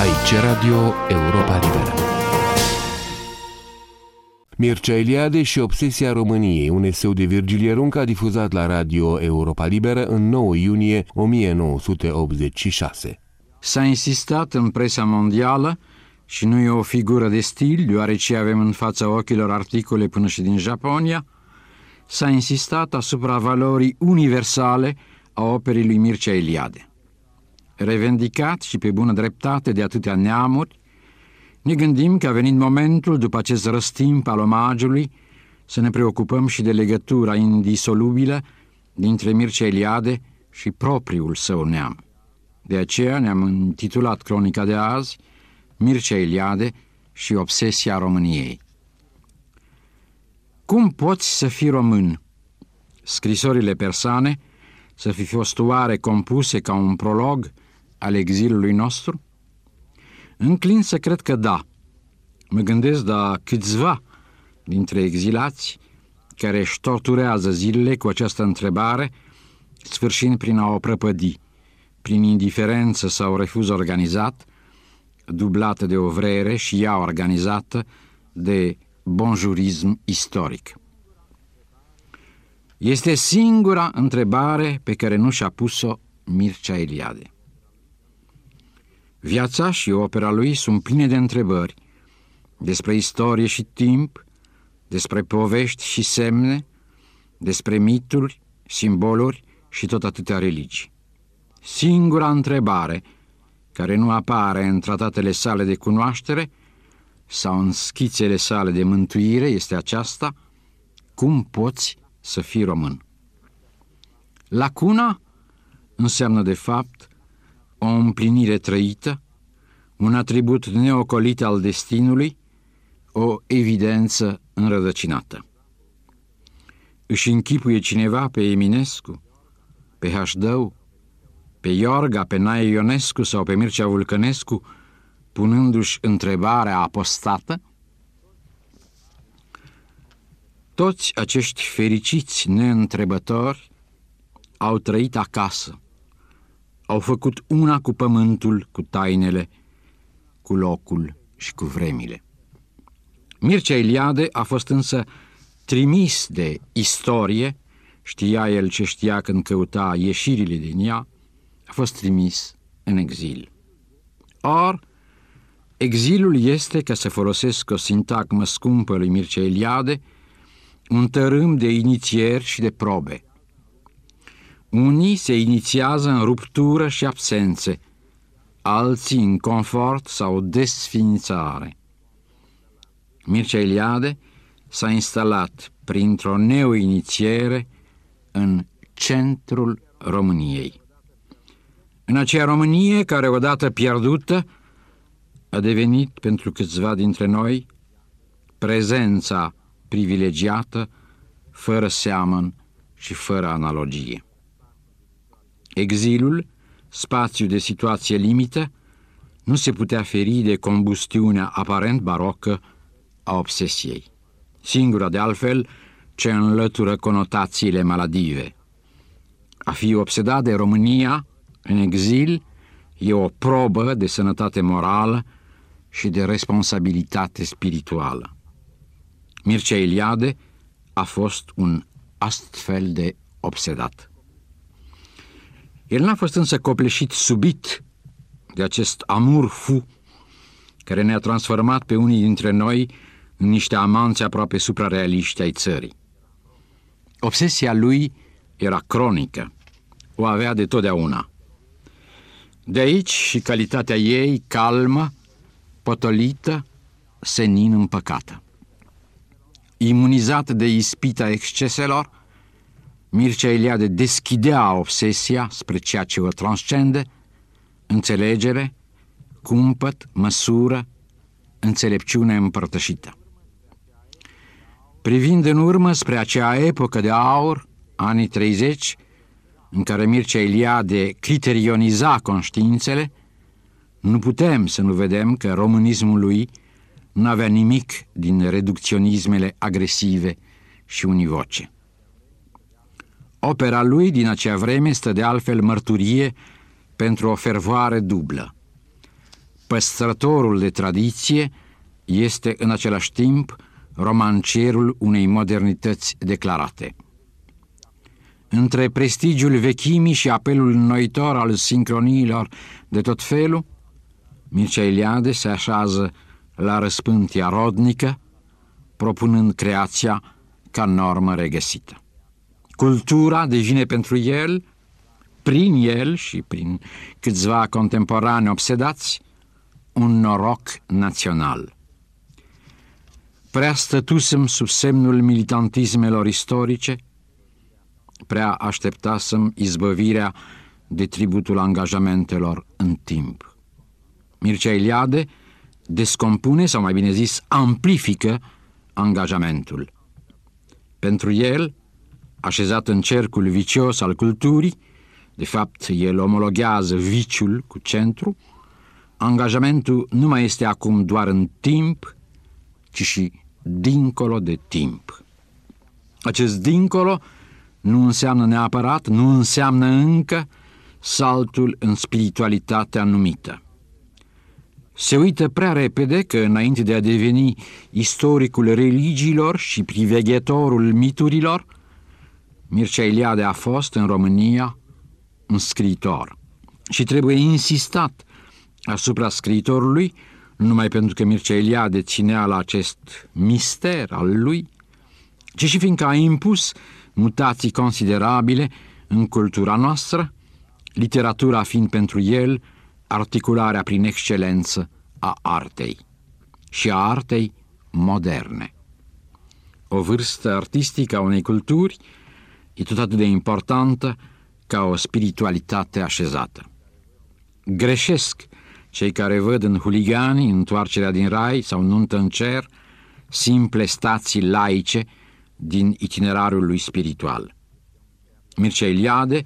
Aici Radio Europa Liberă. Mircea Eliade și Obsesia României, un eseu de Virgilie Runca difuzat la Radio Europa Liberă în 9 iunie 1986. S-a insistat în presa mondială și nu e o figură de stil, deoarece avem în fața ochilor articole până și din Japonia, s-a insistat asupra valorii universale a operii lui Mircea Eliade. Revendicat și pe bună dreptate de atâtea neamuri, ne gândim că a venit momentul, după acest răstimp al omagiului, să ne preocupăm și de legătura indisolubilă dintre Mircea Eliade și propriul său neam. De aceea ne-am intitulat cronica de azi Mircea Eliade și obsesia României. Cum poți să fii român? Scrisorile persane să fi fost oare compuse ca un prolog al exilului nostru? Înclin să cred că da. Mă gândesc la câțiva dintre exilați care își torturează zilele cu această întrebare, sfârșind prin a o prăpădi, prin indiferență sau refuz organizat, dublată de o vrere și ea organizată de bonjurism istoric. Este singura întrebare pe care nu și-a pus-o Mircea Eliade. Viața și opera lui sunt pline de întrebări despre istorie și timp, despre povești și semne, despre mituri, simboluri și tot atâtea religii. Singura întrebare care nu apare în tratatele sale de cunoaștere sau în schițele sale de mântuire este aceasta, cum poți să fii român? Lacuna înseamnă de fapt o împlinire trăită, un atribut neocolit al destinului, o evidență înrădăcinată. Își închipuie cineva pe Eminescu, pe Hașdău, pe Iorga, pe Nae Ionescu sau pe Mircea Vulcănescu, punându-și întrebarea apostată? Toți acești fericiți neîntrebători au trăit acasă, au făcut una cu pământul, cu tainele, cu locul și cu vremile. Mircea Eliade a fost însă trimis de istorie, știa el ce știa când căuta ieșirile din ea, a fost trimis în exil. Or, exilul este, ca să folosesc o sintagmă scumpă lui Mircea Eliade, un tărâm de inițieri și de probe – unii se inițiază în ruptură și absențe, alții în confort sau desfințare. Mircea Eliade s-a instalat printr-o neoinițiere în centrul României. În acea Românie care odată pierdută a devenit pentru câțiva dintre noi prezența privilegiată, fără seamăn și fără analogie. Exilul, spațiu de situație limită, nu se putea feri de combustiunea aparent barocă a obsesiei. Singura, de altfel, ce înlătură conotațiile maladive. A fi obsedat de România în exil e o probă de sănătate morală și de responsabilitate spirituală. Mircea Eliade a fost un astfel de obsedat. El n-a fost însă copleșit subit de acest amur fu care ne-a transformat pe unii dintre noi în niște amanți aproape suprarealiști ai țării. Obsesia lui era cronică, o avea de totdeauna. De aici și calitatea ei calmă, potolită, senin împăcată. Imunizat de ispita exceselor, Mircea Eliade deschidea obsesia spre ceea ce o transcende, înțelegere, cumpăt, măsură, înțelepciune împărtășită. Privind în urmă spre acea epocă de aur, anii 30, în care Mircea Eliade criterioniza conștiințele, nu putem să nu vedem că românismul lui nu avea nimic din reducționismele agresive și univoce. Opera lui din acea vreme stă de altfel mărturie pentru o fervoare dublă. păstrătorul de tradiție, este în același timp romancerul unei modernități declarate. Între prestigiul vechimii și apelul noitor al sincroniilor de tot felul, Mircea Eliade se așează la răspântia rodnică, propunând creația ca normă regăsită. Cultura devine pentru el, prin el și prin câțiva contemporani obsedați, un noroc național. Prea stătusem sub semnul militantismelor istorice, prea așteptasem izbăvirea de tributul angajamentelor în timp. Mircea Eliade descompune, sau mai bine zis, amplifică angajamentul. Pentru el, așezat în cercul vicios al culturii, de fapt el omologează viciul cu centru, angajamentul nu mai este acum doar în timp, ci și dincolo de timp. Acest dincolo nu înseamnă neapărat, nu înseamnă încă saltul în spiritualitatea numită. Se uită prea repede că, înainte de a deveni istoricul religiilor și priveghetorul miturilor, Mircea Eliade a fost în România un scriitor și trebuie insistat asupra scriitorului, nu numai pentru că Mircea Eliade ținea la acest mister al lui, ci și fiindcă a impus mutații considerabile în cultura noastră, literatura fiind pentru el articularea prin excelență a artei și a artei moderne. O vârstă artistică a unei culturi e tot atât de importantă ca o spiritualitate așezată. Greșesc cei care văd în huligani întoarcerea din rai sau nuntă în cer simple stații laice din itinerarul lui spiritual. Mircea Eliade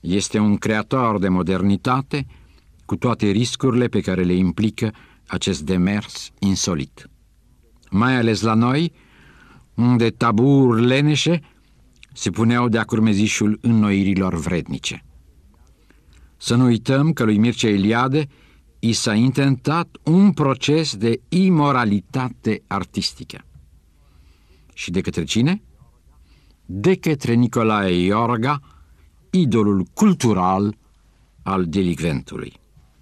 este un creator de modernitate cu toate riscurile pe care le implică acest demers insolit. Mai ales la noi, unde taburi leneșe se puneau de-a curmezișul înnoirilor vrednice. Să nu uităm că lui Mircea Eliade i s-a intentat un proces de imoralitate artistică. Și de către cine? De către Nicolae Iorga, idolul cultural al delicventului.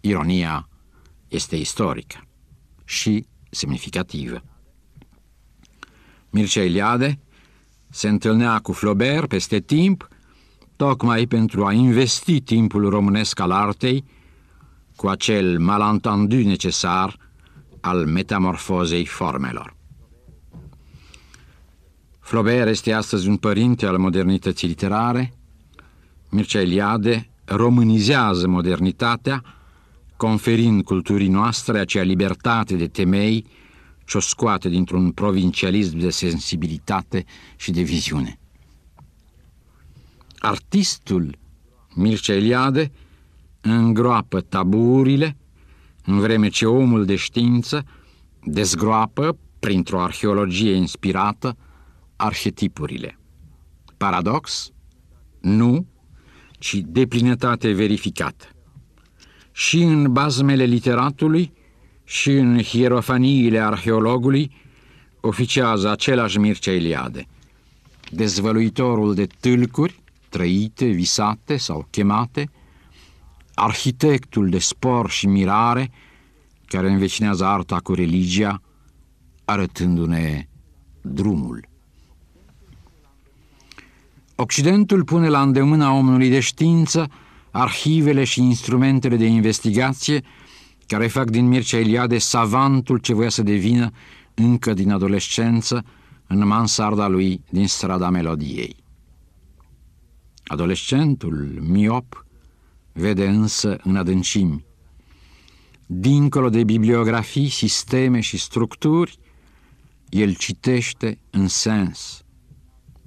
Ironia este istorică și semnificativă. Mircea Eliade se întâlnea cu Flaubert peste timp, tocmai pentru a investi timpul românesc al artei cu acel malentendu necesar al metamorfozei formelor. Flaubert este astăzi un părinte al modernității literare, Mircea Eliade românizează modernitatea, conferind culturii noastre acea libertate de temei ce o scoate dintr-un provincialism de sensibilitate și de viziune. Artistul Mircea Eliade îngroapă taburile, în vreme ce omul de știință dezgroapă, printr-o arheologie inspirată, arhetipurile. Paradox? Nu, ci deplinătate verificată. Și în bazmele literatului, și în hierofaniile arheologului, oficiază același Mircea Eliade, dezvăluitorul de tâlcuri, trăite, visate sau chemate, arhitectul de spor și mirare, care învecinează arta cu religia, arătându-ne drumul. Occidentul pune la îndemâna omului de știință arhivele și instrumentele de investigație care fac din Mircea Eliade savantul ce voia să devină încă din adolescență în mansarda lui din strada melodiei. Adolescentul, miop, vede însă în adâncimi. Dincolo de bibliografii, sisteme și structuri, el citește în sens.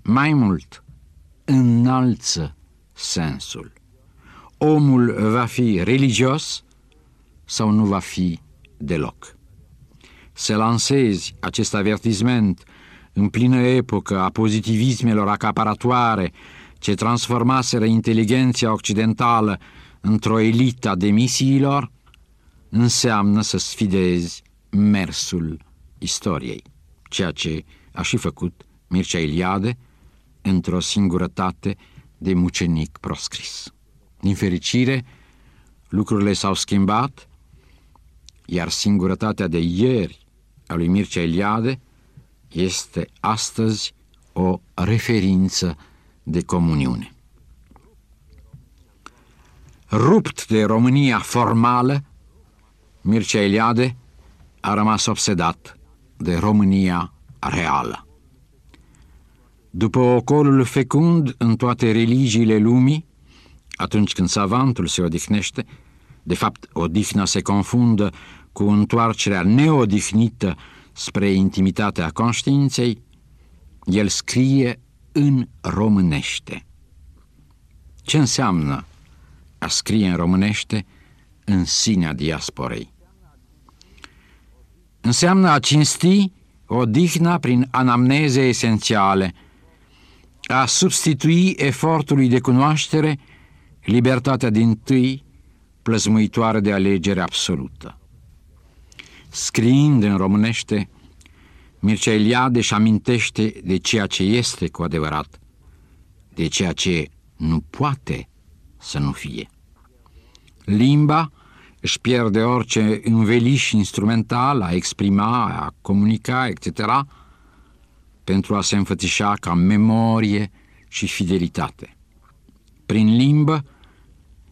Mai mult, înalță sensul. Omul va fi religios sau nu va fi deloc. Să lansezi acest avertisment în plină epocă a pozitivismelor acaparatoare ce transformaseră inteligenția occidentală într-o elită a demisiilor, înseamnă să sfidezi mersul istoriei, ceea ce a și făcut Mircea Iliade într-o singurătate de mucenic proscris. Din fericire, lucrurile s-au schimbat, iar singurătatea de ieri a lui Mircea Eliade este astăzi o referință de comuniune. Rupt de România formală, Mircea Eliade a rămas obsedat de România reală. După ocolul fecund în toate religiile lumii, atunci când savantul se odihnește, de fapt, odihna se confundă cu întoarcerea neodihnită spre intimitatea conștiinței, el scrie în românește. Ce înseamnă a scrie în românește în sinea diasporei? Înseamnă a cinsti odihna prin anamneze esențiale, a substitui efortului de cunoaștere libertatea din tâi plăzmuitoare de alegere absolută. Scriind în românește, Mircea Eliade își amintește de ceea ce este cu adevărat, de ceea ce nu poate să nu fie. Limba își pierde orice înveliș instrumental a exprima, a comunica, etc., pentru a se înfățișa ca memorie și fidelitate. Prin limbă,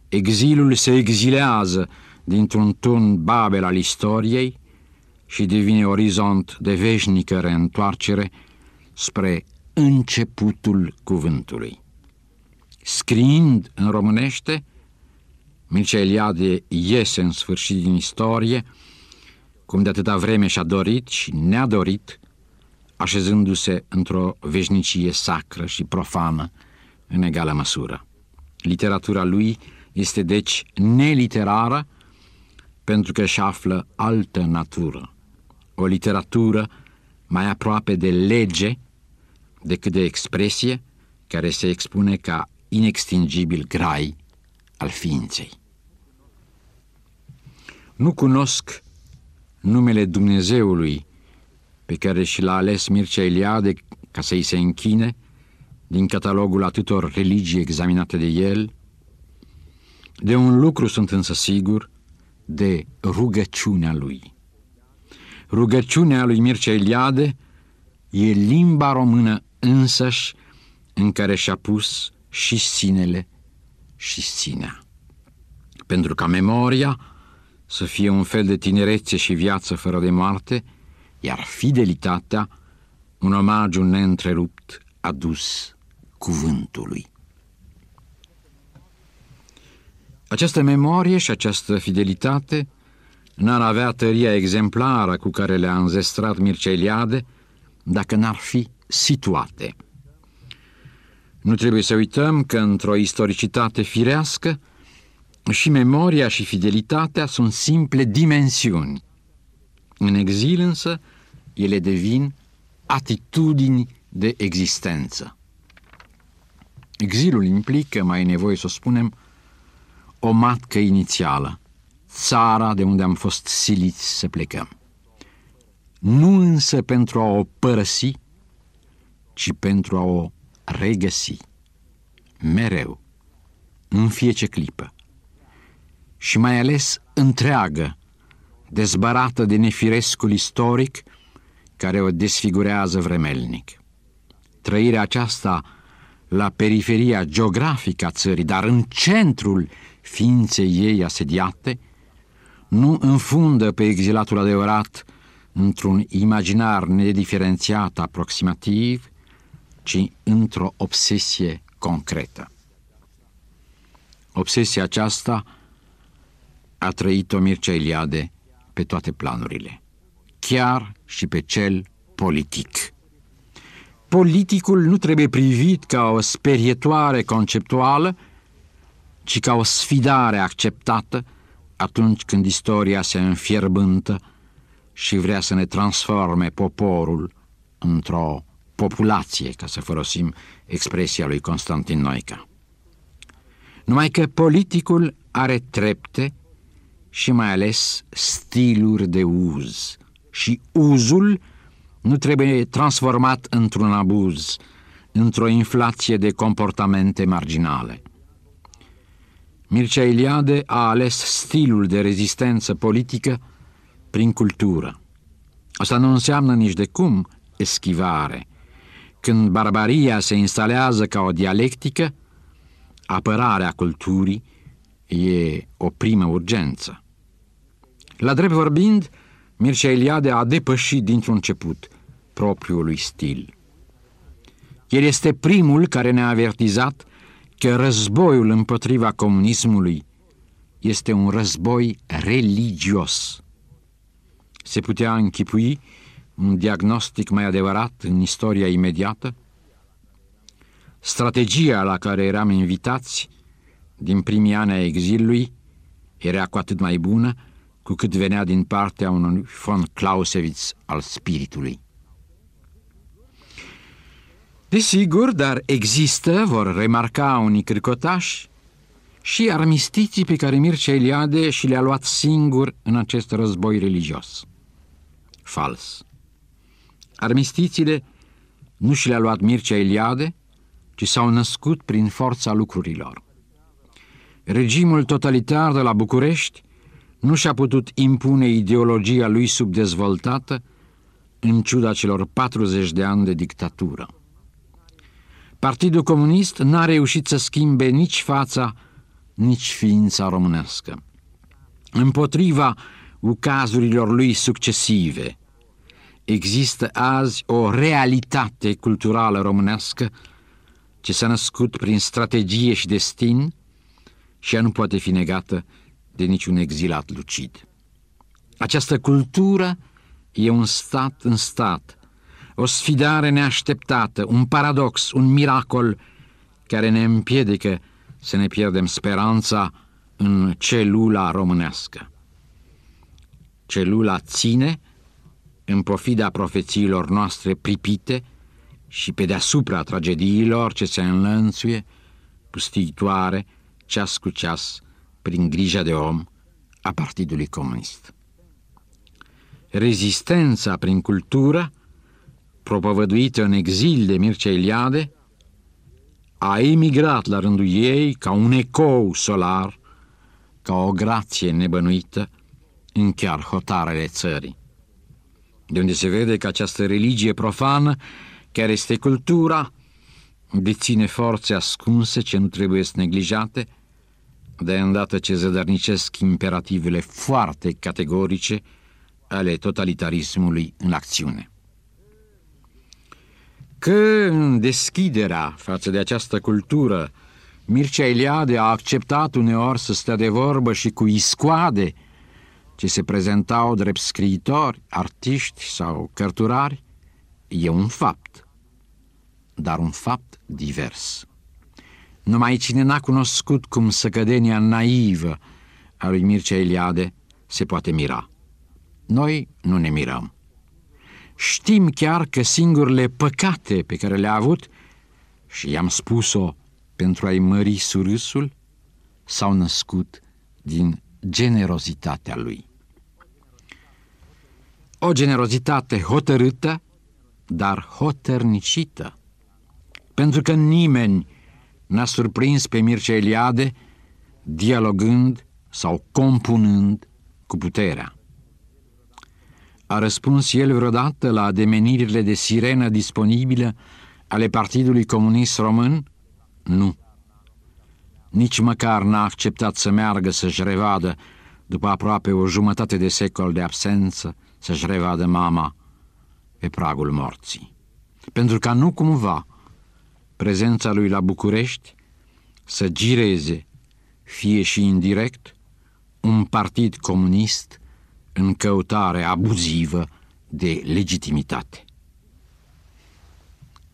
exilul se exilează dintr-un turn babel al istoriei și devine orizont de veșnică reîntoarcere spre începutul cuvântului. Scriind în românește, Mircea Eliade iese în sfârșit din istorie, cum de atâta vreme și-a dorit și ne-a dorit, așezându-se într-o veșnicie sacră și profană în egală măsură. Literatura lui este deci neliterară pentru că își află altă natură, o literatură mai aproape de lege decât de expresie care se expune ca inextingibil grai al ființei. Nu cunosc numele Dumnezeului pe care și l-a ales Mircea Eliade ca să-i se închine din catalogul atâtor religii examinate de el, de un lucru sunt însă sigur, de rugăciunea lui. Rugăciunea lui Mircea Eliade e limba română însăși în care și-a pus și sinele și sinea. Pentru ca memoria să fie un fel de tinerețe și viață fără de moarte, iar fidelitatea un omagiu neîntrerupt adus cuvântului. Această memorie și această fidelitate n-ar avea tăria exemplară cu care le-a înzestrat Mircea Eliade dacă n-ar fi situate. Nu trebuie să uităm că într-o istoricitate firească și memoria și fidelitatea sunt simple dimensiuni. În exil însă ele devin atitudini de existență. Exilul implică, mai e nevoie să o spunem, o matcă inițială, țara de unde am fost siliți să plecăm. Nu însă pentru a o părăsi, ci pentru a o regăsi, mereu, în fiecare clipă, și mai ales întreagă, dezbarată de nefirescul istoric care o desfigurează vremelnic. Trăirea aceasta la periferia geografică a țării, dar în centrul ființei ei asediate, nu înfundă pe exilatul adevărat într-un imaginar nediferențiat aproximativ, ci într-o obsesie concretă. Obsesia aceasta a trăit-o Mircea Eliade pe toate planurile, chiar și pe cel politic. Politicul nu trebuie privit ca o sperietoare conceptuală, ci ca o sfidare acceptată atunci când istoria se înfierbântă și vrea să ne transforme poporul într-o populație, ca să folosim expresia lui Constantin Noica. Numai că politicul are trepte și mai ales stiluri de uz. Și uzul nu trebuie transformat într-un abuz, într-o inflație de comportamente marginale. Mircea Eliade a ales stilul de rezistență politică prin cultură. Asta nu înseamnă nici de cum eschivare. Când barbaria se instalează ca o dialectică, apărarea culturii e o primă urgență. La drept vorbind, Mircea Eliade a depășit dintr-un început propriului stil. El este primul care ne-a avertizat că războiul împotriva comunismului este un război religios. Se putea închipui un diagnostic mai adevărat în istoria imediată? Strategia la care eram invitați din primii ani a exilului era cu atât mai bună cu cât venea din partea unui von Clausewitz al spiritului. Desigur, dar există, vor remarca unii cricotași, și armistiții pe care Mircea Eliade și le-a luat singur în acest război religios. Fals. Armistițiile nu și le-a luat Mircea Eliade, ci s-au născut prin forța lucrurilor. Regimul totalitar de la București nu și-a putut impune ideologia lui subdezvoltată în ciuda celor 40 de ani de dictatură. Partidul Comunist n-a reușit să schimbe nici fața, nici ființa românească. Împotriva ucazurilor lui succesive, există azi o realitate culturală românească ce s-a născut prin strategie și destin și ea nu poate fi negată de niciun exilat lucid. Această cultură e un stat în stat, o sfidare neașteptată, un paradox, un miracol care ne împiedică să ne pierdem speranța în celula românească. Celula ține, în pofida profețiilor noastre pripite și pe deasupra tragediilor ce se înlănțuie, pustiitoare, ceas cu ceas, prin grija de om a Partidului Comunist. Rezistența prin cultură propovăduită în exil de Mircea Eliade, a emigrat la rândul ei ca un ecou solar, ca o grație nebănuită în chiar hotarele țării. De unde se vede că această religie profană, care este cultura, deține forțe ascunse ce nu trebuie să neglijate, de îndată ce zădărnicesc imperativele foarte categorice ale totalitarismului în acțiune că în deschiderea față de această cultură Mircea Eliade a acceptat uneori să stea de vorbă și cu iscoade ce se prezentau drept scriitori, artiști sau cărturari, e un fapt, dar un fapt divers. Numai cine n-a cunoscut cum săcădenia naivă a lui Mircea Eliade se poate mira. Noi nu ne mirăm. Știm chiar că singurele păcate pe care le-a avut, și i-am spus-o pentru a-i mări surâsul, s-au născut din generozitatea lui. O generozitate hotărâtă, dar hotărnicită, pentru că nimeni n-a surprins pe Mircea Eliade dialogând sau compunând cu puterea. A răspuns el vreodată la ademenirile de sirenă disponibile ale Partidului Comunist Român? Nu. Nici măcar n-a acceptat să meargă să-și revadă, după aproape o jumătate de secol de absență, să-și revadă mama pe pragul morții. Pentru ca nu cumva prezența lui la București să gireze, fie și indirect, un partid comunist în căutare abuzivă de legitimitate.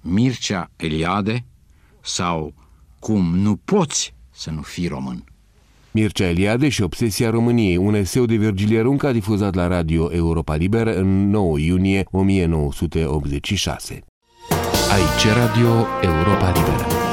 Mircea Eliade sau Cum nu poți să nu fii român. Mircea Eliade și Obsesia României, un eseu de Virgilie Runca difuzat la Radio Europa Liberă în 9 iunie 1986. Aici Radio Europa Liberă.